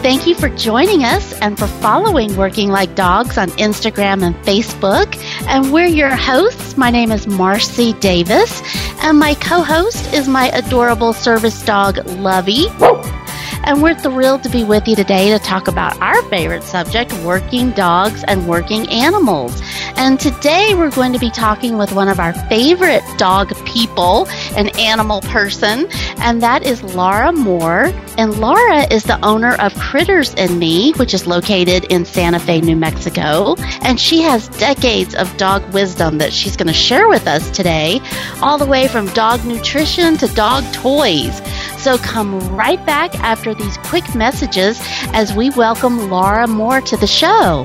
Thank you for joining us and for following Working Like Dogs on Instagram and Facebook. And we're your hosts. My name is Marcie Davis, and my co host is my adorable service dog, Lovey and we're thrilled to be with you today to talk about our favorite subject working dogs and working animals. And today we're going to be talking with one of our favorite dog people, an animal person, and that is Laura Moore. And Laura is the owner of Critters and Me, which is located in Santa Fe, New Mexico. And she has decades of dog wisdom that she's going to share with us today, all the way from dog nutrition to dog toys. So come right back after these quick messages as we welcome Laura Moore to the show.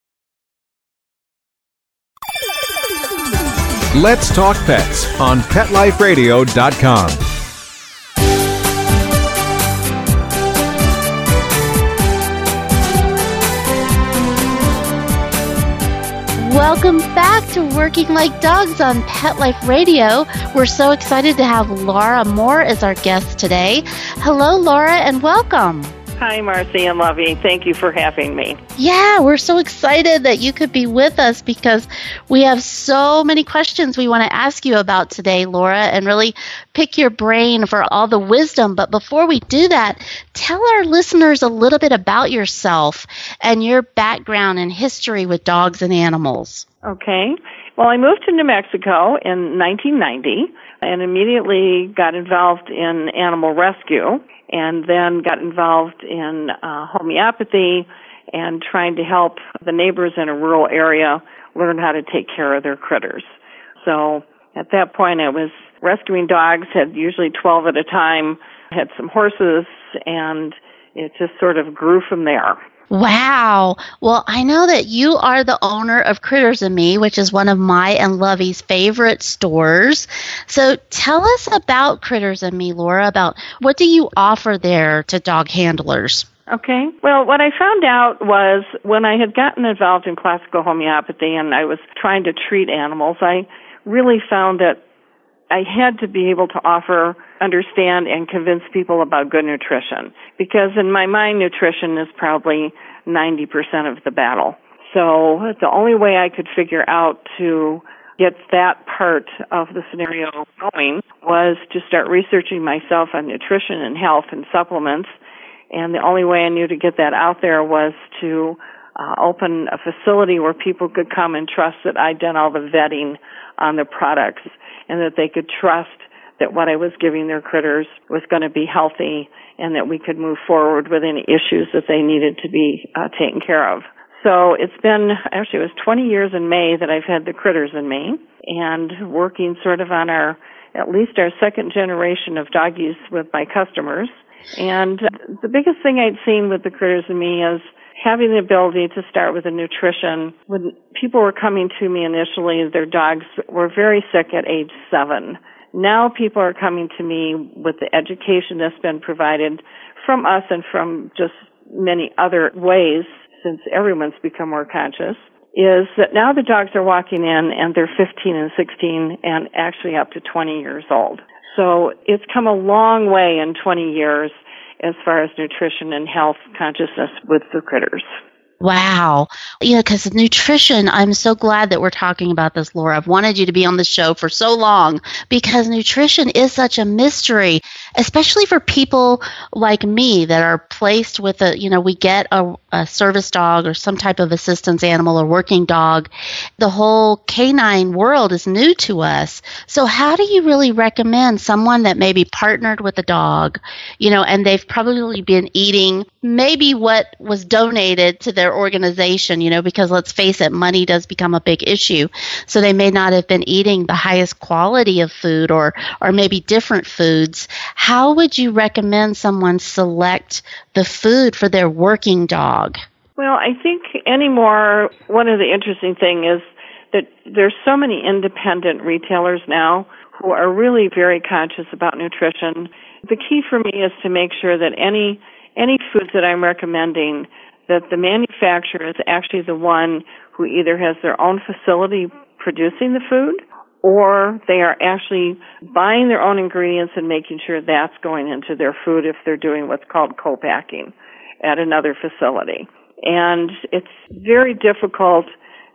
Let's Talk Pets on PetLifeRadio.com. Welcome back to Working Like Dogs on Pet Life Radio. We're so excited to have Laura Moore as our guest today. Hello, Laura, and welcome. Hi, Marcie and Lovey. Thank you for having me. Yeah, we're so excited that you could be with us because we have so many questions we want to ask you about today, Laura, and really pick your brain for all the wisdom. But before we do that, tell our listeners a little bit about yourself and your background and history with dogs and animals. Okay. Well, I moved to New Mexico in 1990 and immediately got involved in animal rescue and then got involved in uh, homeopathy and trying to help the neighbors in a rural area learn how to take care of their critters. So at that point, I was rescuing dogs, had usually 12 at a time, had some horses, and it just sort of grew from there. Wow. Well, I know that you are the owner of Critters and Me, which is one of my and Lovey's favorite stores. So tell us about Critters and Me, Laura, about what do you offer there to dog handlers? Okay. Well, what I found out was when I had gotten involved in classical homeopathy and I was trying to treat animals, I really found that I had to be able to offer, understand, and convince people about good nutrition. Because in my mind, nutrition is probably 90% of the battle. So the only way I could figure out to get that part of the scenario going was to start researching myself on nutrition and health and supplements. And the only way I knew to get that out there was to uh, open a facility where people could come and trust that I'd done all the vetting on the products and that they could trust that what I was giving their critters was going to be healthy and that we could move forward with any issues that they needed to be uh, taken care of. So it's been, actually it was 20 years in May that I've had the Critters and Me and working sort of on our, at least our second generation of doggies with my customers. And the biggest thing I'd seen with the Critters and Me is having the ability to start with the nutrition. When people were coming to me initially, their dogs were very sick at age seven. Now people are coming to me with the education that's been provided from us and from just many other ways since everyone's become more conscious is that now the dogs are walking in and they're 15 and 16 and actually up to 20 years old. So it's come a long way in 20 years as far as nutrition and health consciousness with the critters. Wow. Know, because nutrition, I'm so glad that we're talking about this, Laura. I've wanted you to be on the show for so long because nutrition is such a mystery. Especially for people like me that are placed with a, you know, we get a, a service dog or some type of assistance animal or working dog. The whole canine world is new to us. So, how do you really recommend someone that maybe partnered with a dog, you know, and they've probably been eating maybe what was donated to their organization, you know, because let's face it, money does become a big issue. So, they may not have been eating the highest quality of food or, or maybe different foods how would you recommend someone select the food for their working dog? Well, I think anymore, one of the interesting things is that there's so many independent retailers now who are really very conscious about nutrition. The key for me is to make sure that any any foods that I'm recommending that the manufacturer is actually the one who either has their own facility producing the food or they are actually buying their own ingredients and making sure that's going into their food if they're doing what's called co-packing at another facility. And it's very difficult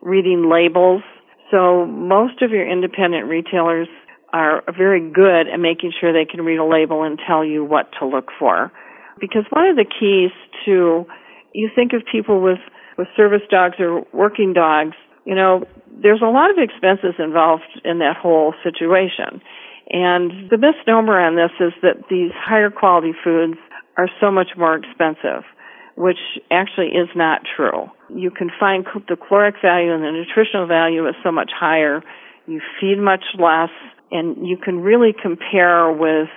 reading labels. So most of your independent retailers are very good at making sure they can read a label and tell you what to look for. Because one of the keys to, you think of people with, with service dogs or working dogs, you know, there's a lot of expenses involved in that whole situation. And the misnomer on this is that these higher quality foods are so much more expensive, which actually is not true. You can find the caloric value and the nutritional value is so much higher. You feed much less, and you can really compare with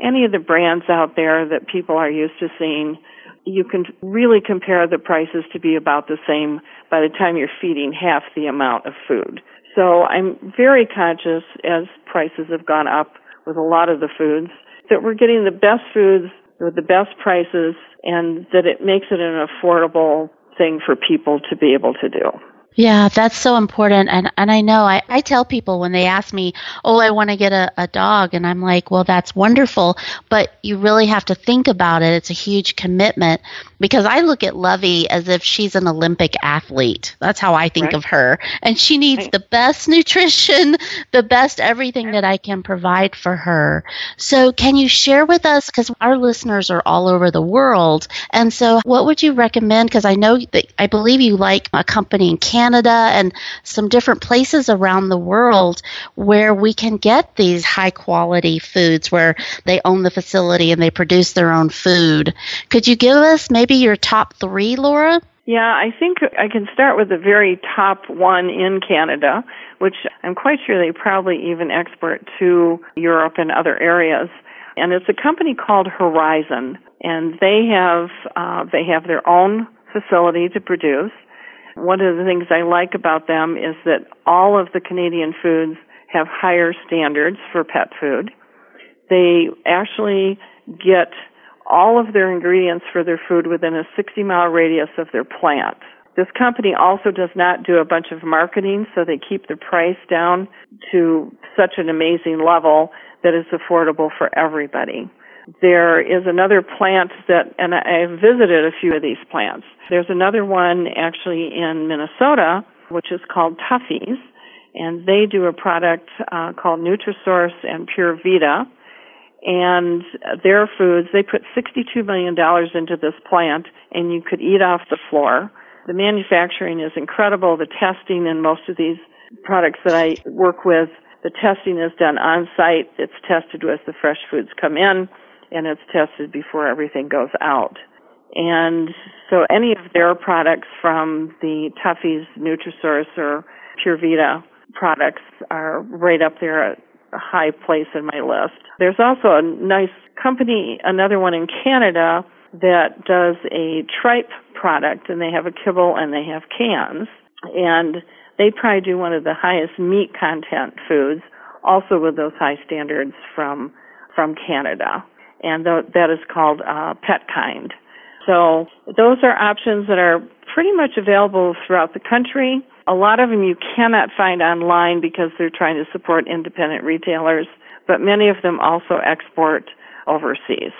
any of the brands out there that people are used to seeing. You can really compare the prices to be about the same by the time you're feeding half the amount of food. So I'm very conscious as prices have gone up with a lot of the foods that we're getting the best foods with the best prices and that it makes it an affordable thing for people to be able to do. Yeah, that's so important. And and I know I, I tell people when they ask me, Oh, I want to get a, a dog and I'm like, Well, that's wonderful, but you really have to think about it. It's a huge commitment because I look at Lovey as if she's an Olympic athlete. That's how I think right. of her. And she needs right. the best nutrition, the best everything that I can provide for her. So can you share with us because our listeners are all over the world. And so what would you recommend because I know that I believe you like a company in Canada Canada and some different places around the world where we can get these high quality foods where they own the facility and they produce their own food. Could you give us maybe your top three, Laura? Yeah, I think I can start with the very top one in Canada, which I'm quite sure they probably even export to Europe and other areas. And it's a company called Horizon, and they have uh, they have their own facility to produce. One of the things I like about them is that all of the Canadian foods have higher standards for pet food. They actually get all of their ingredients for their food within a 60 mile radius of their plant. This company also does not do a bunch of marketing, so they keep the price down to such an amazing level that is affordable for everybody. There is another plant that, and I visited a few of these plants. There's another one actually in Minnesota, which is called Tuffy's, and they do a product uh, called Nutrisource and Pure Vita. And their foods, they put $62 million into this plant, and you could eat off the floor. The manufacturing is incredible. The testing in most of these products that I work with, the testing is done on site. It's tested as the fresh foods come in and it's tested before everything goes out. And so any of their products from the Tuffy's Nutrisource or Pure Vita products are right up there at a high place in my list. There's also a nice company, another one in Canada that does a tripe product and they have a kibble and they have cans and they probably do one of the highest meat content foods also with those high standards from from Canada and th- that is called uh, Petkind. So those are options that are pretty much available throughout the country. A lot of them you cannot find online because they're trying to support independent retailers, but many of them also export overseas.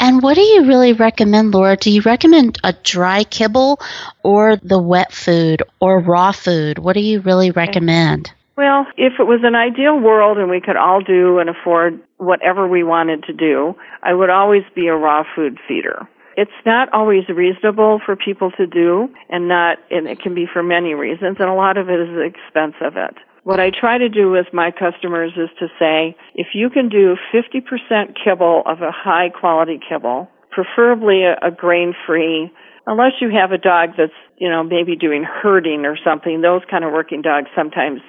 And what do you really recommend, Laura? Do you recommend a dry kibble or the wet food or raw food? What do you really recommend? Well, if it was an ideal world and we could all do and afford whatever we wanted to do, I would always be a raw food feeder. It's not always reasonable for people to do and not, and it can be for many reasons and a lot of it is the expense of it. What I try to do with my customers is to say, if you can do 50% kibble of a high quality kibble, preferably a, a grain free, unless you have a dog that's, you know, maybe doing herding or something, those kind of working dogs sometimes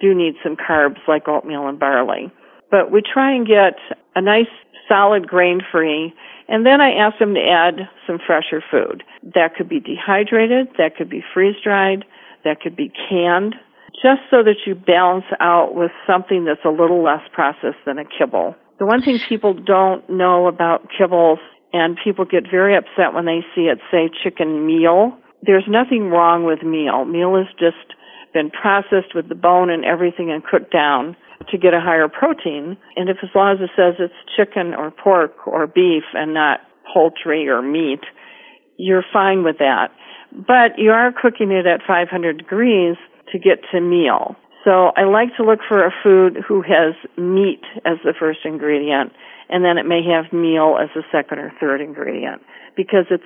do need some carbs like oatmeal and barley. But we try and get a nice solid grain free and then I ask them to add some fresher food. That could be dehydrated, that could be freeze dried, that could be canned, just so that you balance out with something that's a little less processed than a kibble. The one thing people don't know about kibbles, and people get very upset when they see it say chicken meal, there's nothing wrong with meal. Meal is just been processed with the bone and everything and cooked down to get a higher protein. And if as long as it says it's chicken or pork or beef and not poultry or meat, you're fine with that. But you are cooking it at 500 degrees to get to meal. So I like to look for a food who has meat as the first ingredient and then it may have meal as the second or third ingredient because it's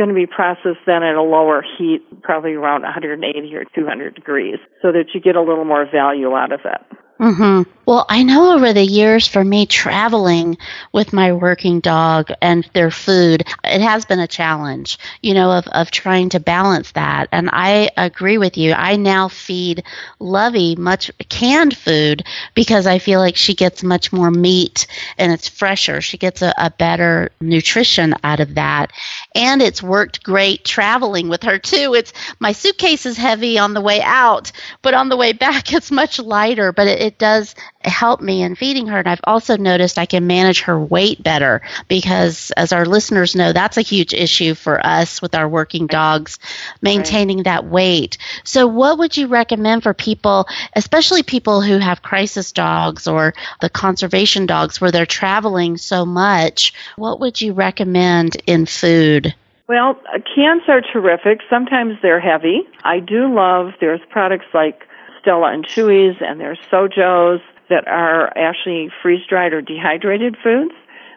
going to be processed then at a lower heat, probably around 180 or 200 degrees, so that you get a little more value out of it. Mm-hmm. Well, I know over the years for me traveling with my working dog and their food, it has been a challenge, you know, of, of trying to balance that. And I agree with you. I now feed Lovey much canned food because I feel like she gets much more meat and it's fresher. She gets a, a better nutrition out of that. And it's worked great traveling with her too. It's my suitcase is heavy on the way out, but on the way back it's much lighter, but it, it does help me in feeding her. And I've also noticed I can manage her weight better because, as our listeners know, that's a huge issue for us with our working dogs, maintaining right. that weight. So, what would you recommend for people, especially people who have crisis dogs or the conservation dogs where they're traveling so much? What would you recommend in food? Well, uh, cans are terrific. Sometimes they're heavy. I do love, there's products like Stella and Chewy's and there's Sojos that are actually freeze dried or dehydrated foods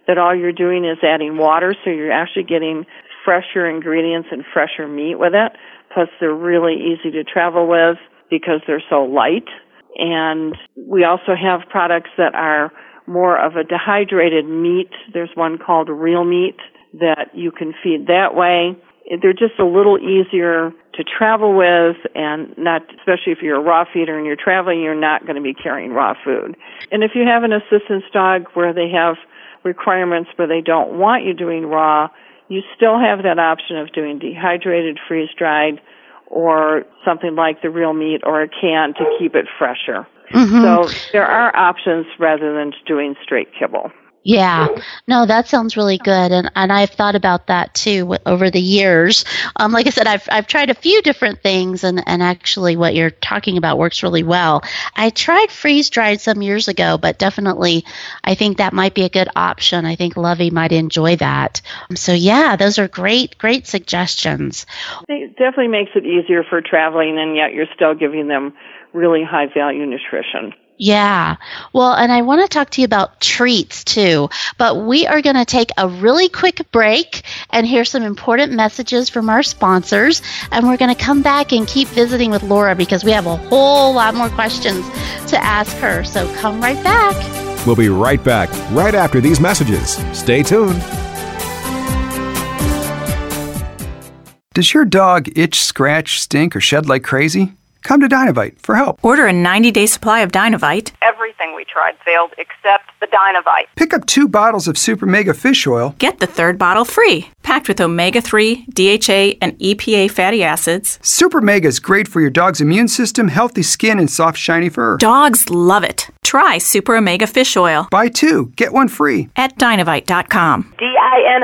that all you're doing is adding water so you're actually getting fresher ingredients and fresher meat with it. Plus they're really easy to travel with because they're so light. And we also have products that are more of a dehydrated meat. There's one called real meat that you can feed that way they're just a little easier to travel with and not especially if you're a raw feeder and you're traveling you're not going to be carrying raw food. And if you have an assistance dog where they have requirements where they don't want you doing raw you still have that option of doing dehydrated freeze dried or something like the real meat or a can to keep it fresher. Mm-hmm. so there are options rather than doing straight kibble yeah, no, that sounds really good, and and I've thought about that too over the years. Um, like I said, I've I've tried a few different things, and and actually, what you're talking about works really well. I tried freeze dried some years ago, but definitely, I think that might be a good option. I think Lovey might enjoy that. Um, so yeah, those are great great suggestions. It definitely makes it easier for traveling, and yet you're still giving them really high value nutrition. Yeah. Well, and I want to talk to you about treats too. But we are going to take a really quick break and hear some important messages from our sponsors. And we're going to come back and keep visiting with Laura because we have a whole lot more questions to ask her. So come right back. We'll be right back right after these messages. Stay tuned. Does your dog itch, scratch, stink, or shed like crazy? Come to Dinovite for help. Order a 90 day supply of Dinovite. Everything we tried failed except the Dinovite. Pick up two bottles of Super Mega Fish Oil. Get the third bottle free. Packed with omega 3, DHA, and EPA fatty acids. Super Mega is great for your dog's immune system, healthy skin, and soft, shiny fur. Dogs love it. Try Super Omega Fish Oil. Buy two, get one free. At dinovite.com. D I N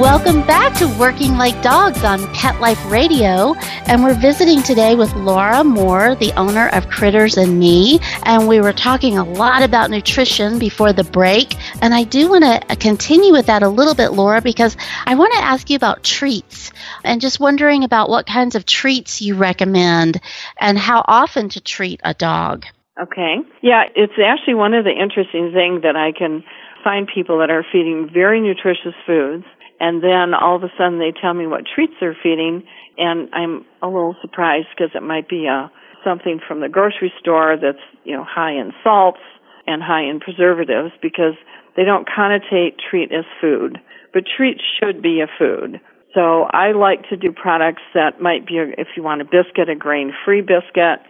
Welcome back to Working Like Dogs on Pet Life Radio. And we're visiting today with Laura Moore, the owner of Critters and Me. And we were talking a lot about nutrition before the break. And I do want to continue with that a little bit, Laura, because I want to ask you about treats and just wondering about what kinds of treats you recommend and how often to treat a dog. Okay. Yeah, it's actually one of the interesting things that I can find people that are feeding very nutritious foods and then all of a sudden they tell me what treats they're feeding and I'm a little surprised because it might be a uh, something from the grocery store that's you know high in salts and high in preservatives because they don't connotate treat as food but treat should be a food. So I like to do products that might be if you want a biscuit a grain free biscuit.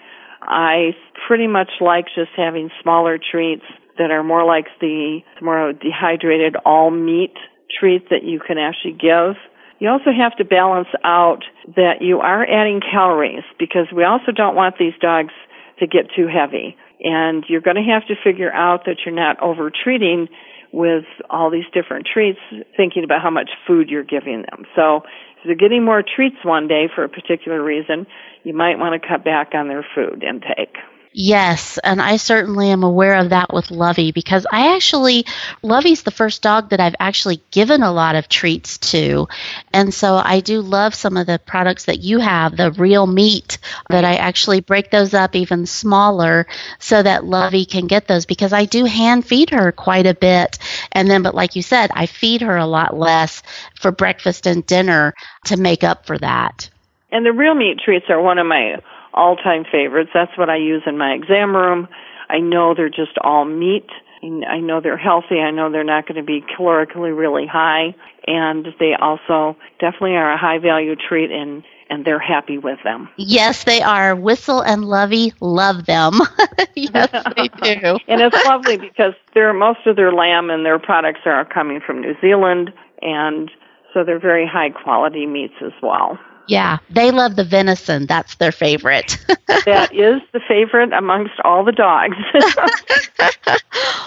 I pretty much like just having smaller treats that are more like the more dehydrated all meat treat that you can actually give. You also have to balance out that you are adding calories because we also don't want these dogs to get too heavy. And you're going to have to figure out that you're not over treating with all these different treats, thinking about how much food you're giving them. So if they're getting more treats one day for a particular reason, you might want to cut back on their food intake. Yes, and I certainly am aware of that with Lovey because I actually, Lovey's the first dog that I've actually given a lot of treats to. And so I do love some of the products that you have, the real meat, that I actually break those up even smaller so that Lovey can get those because I do hand feed her quite a bit. And then, but like you said, I feed her a lot less for breakfast and dinner to make up for that. And the real meat treats are one of my all time favorites. That's what I use in my exam room. I know they're just all meat. I know they're healthy. I know they're not going to be calorically really high. And they also definitely are a high value treat and and they're happy with them. Yes, they are. Whistle and Lovey love them. yes, they do. and it's lovely because they're most of their lamb and their products are coming from New Zealand and so they're very high quality meats as well. Yeah, they love the venison. That's their favorite. that is the favorite amongst all the dogs.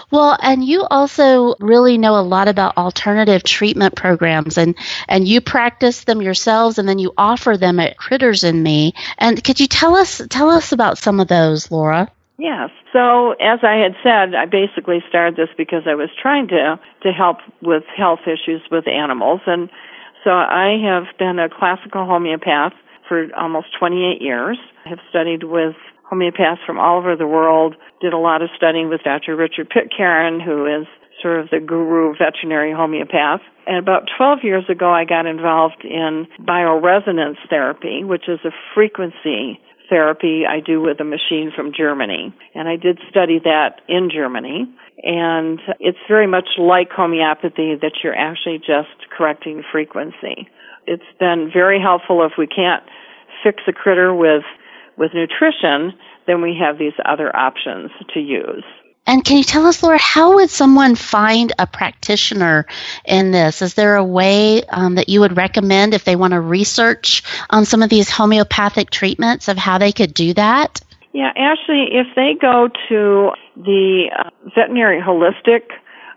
well, and you also really know a lot about alternative treatment programs and and you practice them yourselves and then you offer them at Critters and Me. And could you tell us tell us about some of those, Laura? Yes. So as I had said, I basically started this because I was trying to to help with health issues with animals and so I have been a classical homeopath for almost 28 years. I have studied with homeopaths from all over the world, did a lot of studying with Dr. Richard Pitcairn, who is sort of the guru veterinary homeopath. And about 12 years ago, I got involved in bioresonance therapy, which is a frequency therapy I do with a machine from Germany. And I did study that in Germany. And it's very much like homeopathy that you're actually just correcting frequency. It's been very helpful if we can't fix a critter with, with nutrition, then we have these other options to use. And can you tell us, Laura, how would someone find a practitioner in this? Is there a way um, that you would recommend if they want to research on some of these homeopathic treatments of how they could do that? Yeah, actually, if they go to the uh, veterinary holistic,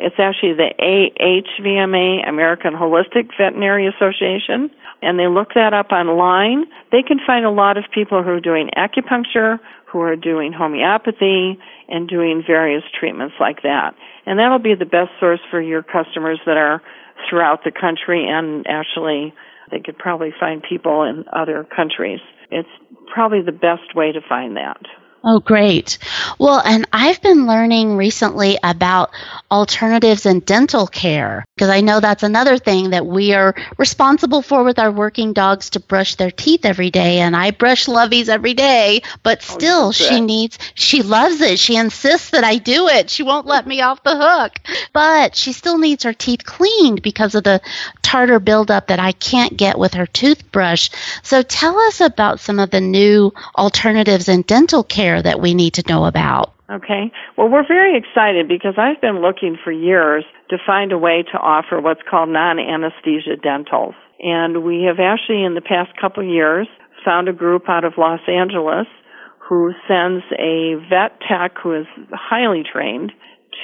it's actually the AHVMA, American Holistic Veterinary Association, and they look that up online, they can find a lot of people who are doing acupuncture, who are doing homeopathy and doing various treatments like that. And that'll be the best source for your customers that are throughout the country and actually they could probably find people in other countries. It's probably the best way to find that. Oh, great. Well, and I've been learning recently about alternatives in dental care because I know that's another thing that we are responsible for with our working dogs to brush their teeth every day. And I brush Lovey's every day, but oh, still oh, she needs, she loves it. She insists that I do it. She won't let me off the hook, but she still needs her teeth cleaned because of the tartar buildup that I can't get with her toothbrush. So tell us about some of the new alternatives in dental care care that we need to know about? Okay. Well, we're very excited because I've been looking for years to find a way to offer what's called non-anesthesia dentals. And we have actually in the past couple years found a group out of Los Angeles who sends a vet tech who is highly trained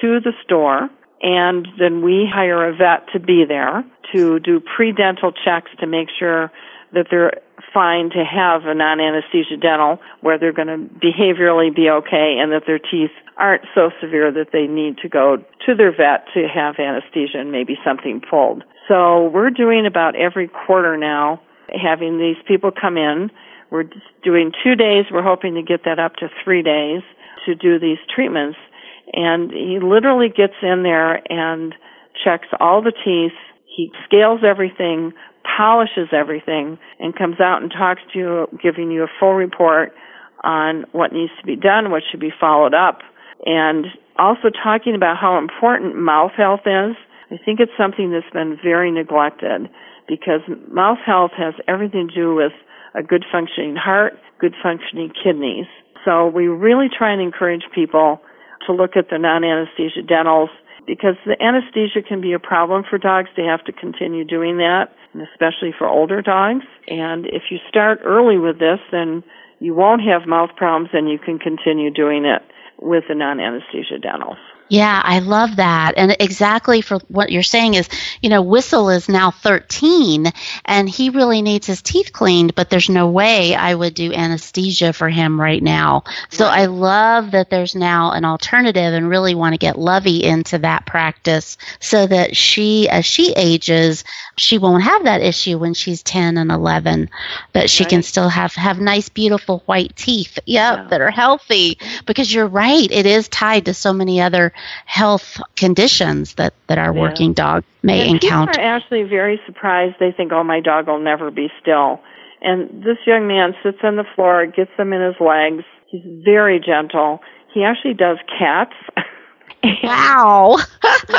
to the store and then we hire a vet to be there to do pre-dental checks to make sure that they're fine to have a non-anesthesia dental where they're going to behaviorally be okay and that their teeth aren't so severe that they need to go to their vet to have anesthesia and maybe something pulled. So we're doing about every quarter now having these people come in. We're doing two days. We're hoping to get that up to three days to do these treatments. And he literally gets in there and checks all the teeth. He scales everything, polishes everything, and comes out and talks to you, giving you a full report on what needs to be done, what should be followed up, and also talking about how important mouth health is. I think it's something that's been very neglected because mouth health has everything to do with a good functioning heart, good functioning kidneys. So we really try and encourage people to look at their non-anesthesia dentals because the anesthesia can be a problem for dogs. They have to continue doing that, and especially for older dogs. And if you start early with this, then you won't have mouth problems and you can continue doing it with the non-anesthesia dentals. Yeah, I love that. And exactly for what you're saying is, you know, Whistle is now 13 and he really needs his teeth cleaned, but there's no way I would do anesthesia for him right now. So I love that there's now an alternative and really want to get Lovey into that practice so that she, as she ages, she won't have that issue when she's 10 and 11, but she right. can still have, have nice, beautiful white teeth. Yep, yeah. that are healthy because you're right. It is tied to so many other health conditions that, that our yeah. working dog may and encounter. People are actually very surprised. They think, oh, my dog will never be still. And this young man sits on the floor, gets them in his legs. He's very gentle. He actually does cats. wow.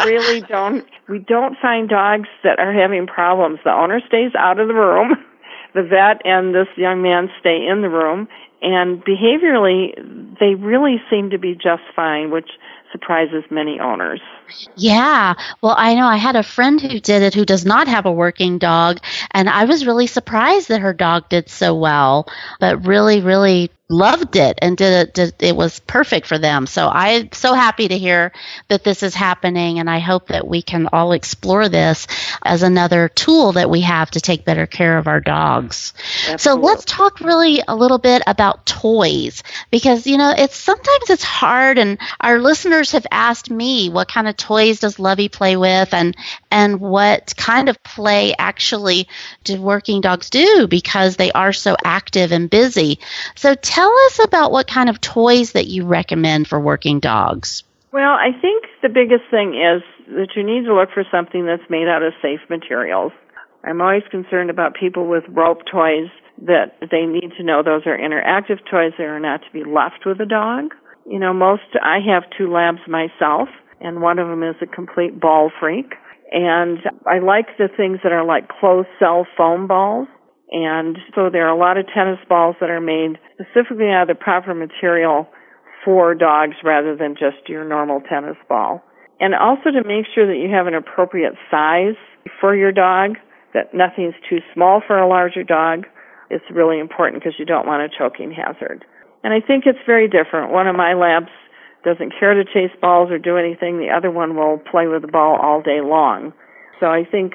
really don't we don't find dogs that are having problems. The owner stays out of the room. The vet and this young man stay in the room and behaviorally they really seem to be just fine, which surprises many owners. Yeah. Well, I know I had a friend who did it who does not have a working dog, and I was really surprised that her dog did so well, but really, really loved it and did it did, it was perfect for them so i'm so happy to hear that this is happening and i hope that we can all explore this as another tool that we have to take better care of our dogs Absolutely. so let's talk really a little bit about toys because you know it's sometimes it's hard and our listeners have asked me what kind of toys does lovey play with and and what kind of play actually do working dogs do because they are so active and busy so tell us about what kind of toys that you recommend for working dogs. Well, I think the biggest thing is that you need to look for something that's made out of safe materials. I'm always concerned about people with rope toys that they need to know those are interactive toys that are not to be left with a dog. You know, most, I have two labs myself, and one of them is a complete ball freak. And I like the things that are like closed cell foam balls. And so there are a lot of tennis balls that are made specifically out of the proper material for dogs rather than just your normal tennis ball. And also to make sure that you have an appropriate size for your dog, that nothing's too small for a larger dog. It's really important because you don't want a choking hazard. And I think it's very different. One of my labs doesn't care to chase balls or do anything. The other one will play with the ball all day long. So I think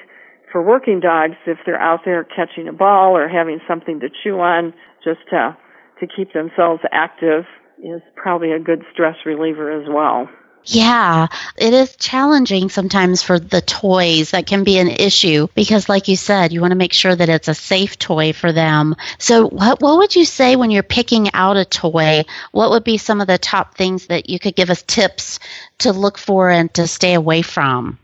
for working dogs, if they're out there catching a ball or having something to chew on just to, to keep themselves active is probably a good stress reliever as well. Yeah, it is challenging sometimes for the toys. That can be an issue because, like you said, you want to make sure that it's a safe toy for them. So, what, what would you say when you're picking out a toy? What would be some of the top things that you could give us tips to look for and to stay away from?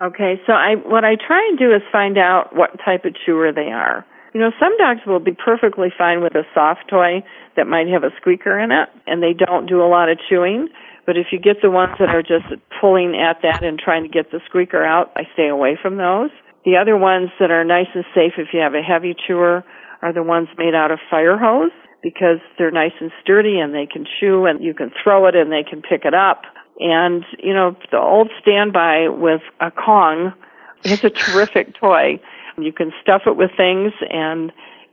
Okay, so I what I try and do is find out what type of chewer they are. You know, some dogs will be perfectly fine with a soft toy that might have a squeaker in it and they don't do a lot of chewing. But if you get the ones that are just pulling at that and trying to get the squeaker out, I stay away from those. The other ones that are nice and safe if you have a heavy chewer are the ones made out of fire hose because they're nice and sturdy and they can chew and you can throw it and they can pick it up. And, you know, the old standby with a Kong is a terrific toy. You can stuff it with things and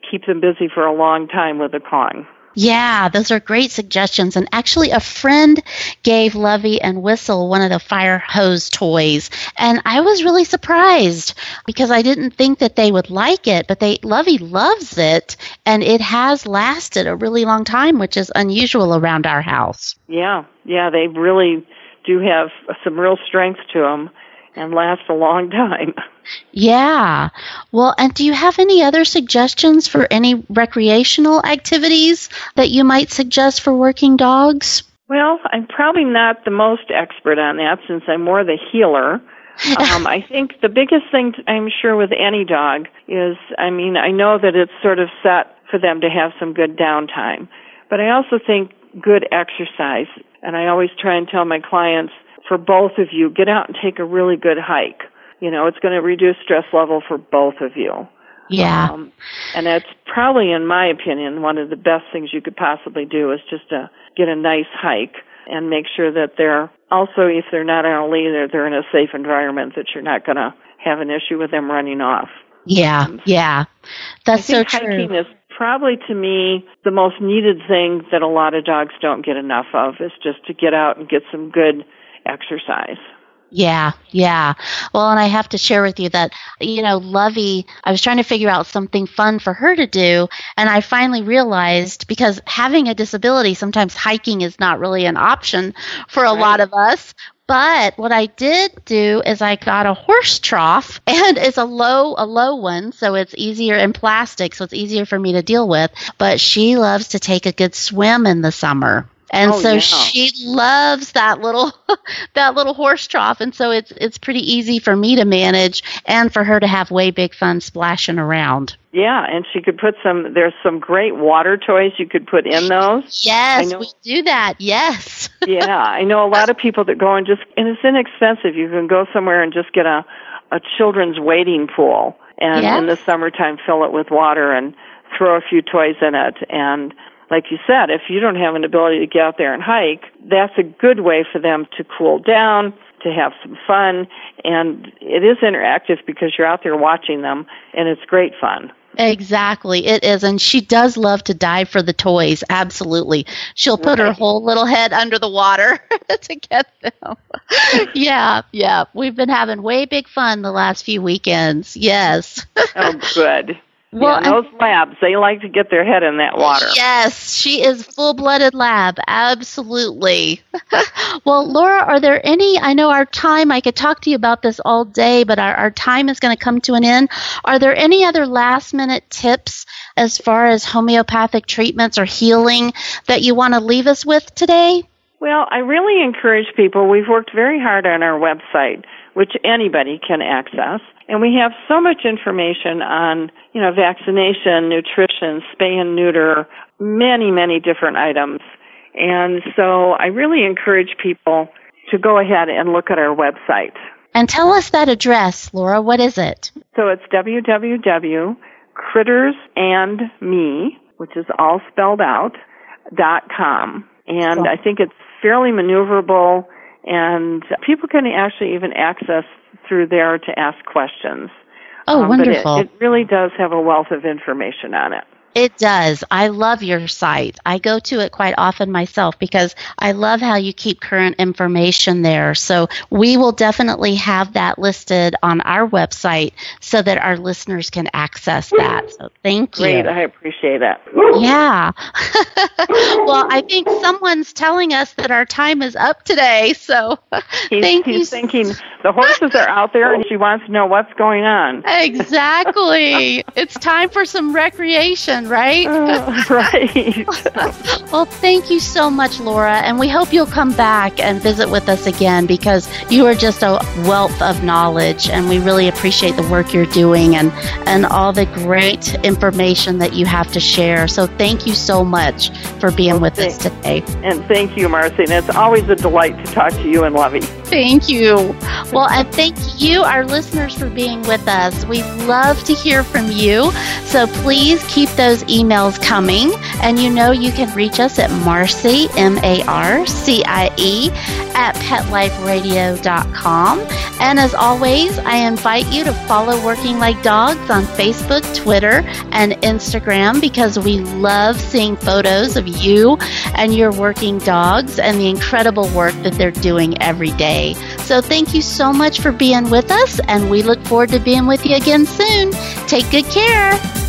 keep them busy for a long time with a Kong. Yeah, those are great suggestions. And actually, a friend gave Lovey and Whistle one of the fire hose toys. And I was really surprised because I didn't think that they would like it, but they Lovey loves it. And it has lasted a really long time, which is unusual around our house. Yeah, yeah, they really do have some real strength to them and last a long time. Yeah. Well, and do you have any other suggestions for any recreational activities that you might suggest for working dogs? Well, I'm probably not the most expert on that since I'm more the healer. um, I think the biggest thing I'm sure with any dog is, I mean, I know that it's sort of set for them to have some good downtime, but I also think good exercise. And I always try and tell my clients, for both of you, get out and take a really good hike. You know, it's going to reduce stress level for both of you. Yeah. Um, and that's probably, in my opinion, one of the best things you could possibly do is just to get a nice hike and make sure that they're also, if they're not on a lead, they're, they're in a safe environment that you're not going to have an issue with them running off. Yeah, yeah. That's I think so true. hiking is probably to me the most needed thing that a lot of dogs don't get enough of is just to get out and get some good exercise. Yeah, yeah. Well, and I have to share with you that, you know, Lovey, I was trying to figure out something fun for her to do, and I finally realized because having a disability, sometimes hiking is not really an option for a lot of us. But what I did do is I got a horse trough and it's a low a low one, so it's easier in plastic, so it's easier for me to deal with. But she loves to take a good swim in the summer. And Oh, so yeah. she loves that little that little horse trough and so it's it's pretty easy for me to manage and for her to have way big fun splashing around. Yeah, and she could put some. There's some great water toys you could put in those. Yes, know. we do that. Yes. yeah, I know a lot of people that go and just, and it's inexpensive. You can go somewhere and just get a a children's wading pool, and Yeah. in the summertime fill it with water and throw a few toys in it. And like you said, if you don't have an ability to get out there and hike, that's a good way for them to cool down, to have some fun, and it is interactive because you're out there watching them, and it's great fun. Exactly, it is, and she does love to dive for the toys. Absolutely, she'll put her whole little head under the water to get them. yeah, yeah, we've been having way big fun the last few weekends. Yes. Oh, good. Well, yeah, those labs, they like to get their head in that water. Yes, she is full blooded lab. Absolutely. well, Laura, are there any? I know our time, I could talk to you about this all day, but our, our time is going to come to an end. Are there any other last minute tips as far as homeopathic treatments or healing that you want to leave us with today? Well, I really encourage people. We've worked very hard on our website, which anybody can access. And we have so much information on, you know, vaccination, nutrition, spay and neuter, many, many different items. And so I really encourage people to go ahead and look at our website. And tell us that address, Laura. What is it? So it's www.crittersandme, which is all spelled out, dot com. And I think it's fairly maneuverable and people can actually even access through there to ask questions. Oh, Um, wonderful. It, it really does have a wealth of information on it. It does. I love your site. I go to it quite often myself because I love how you keep current information there. So we will definitely have that listed on our website so that our listeners can access that. So thank you. Great, I appreciate it. Yeah. well, I think someone's telling us that our time is up today. So He's, thank he's you. thinking the horses are out there and she wants to know what's going on. Exactly. it's time for some recreation, right? Uh, right. Well, thank you so much, Laura, and we hope you'll come back and visit with us again because you are just a wealth of knowledge, and we really appreciate the work you're doing and, and all the great information that you have to share. So, thank you so much for being with us today. and thank you, Marcie. And it's always a delight to talk to you and Lovey. Thank you. Well, and thank you, our listeners, for being with us. We love to hear from you. So please keep those those emails coming. And you know you can reach us at Marcie, M A R C I E, at PetLifeRadio.com. And as always, I invite you to follow Working Like Dogs on Facebook, Twitter, and Instagram because we love seeing photos of you and your working dogs and the incredible work that they're doing every day. So thank you so much for being with us, and we look forward to being with you again soon. Take good care.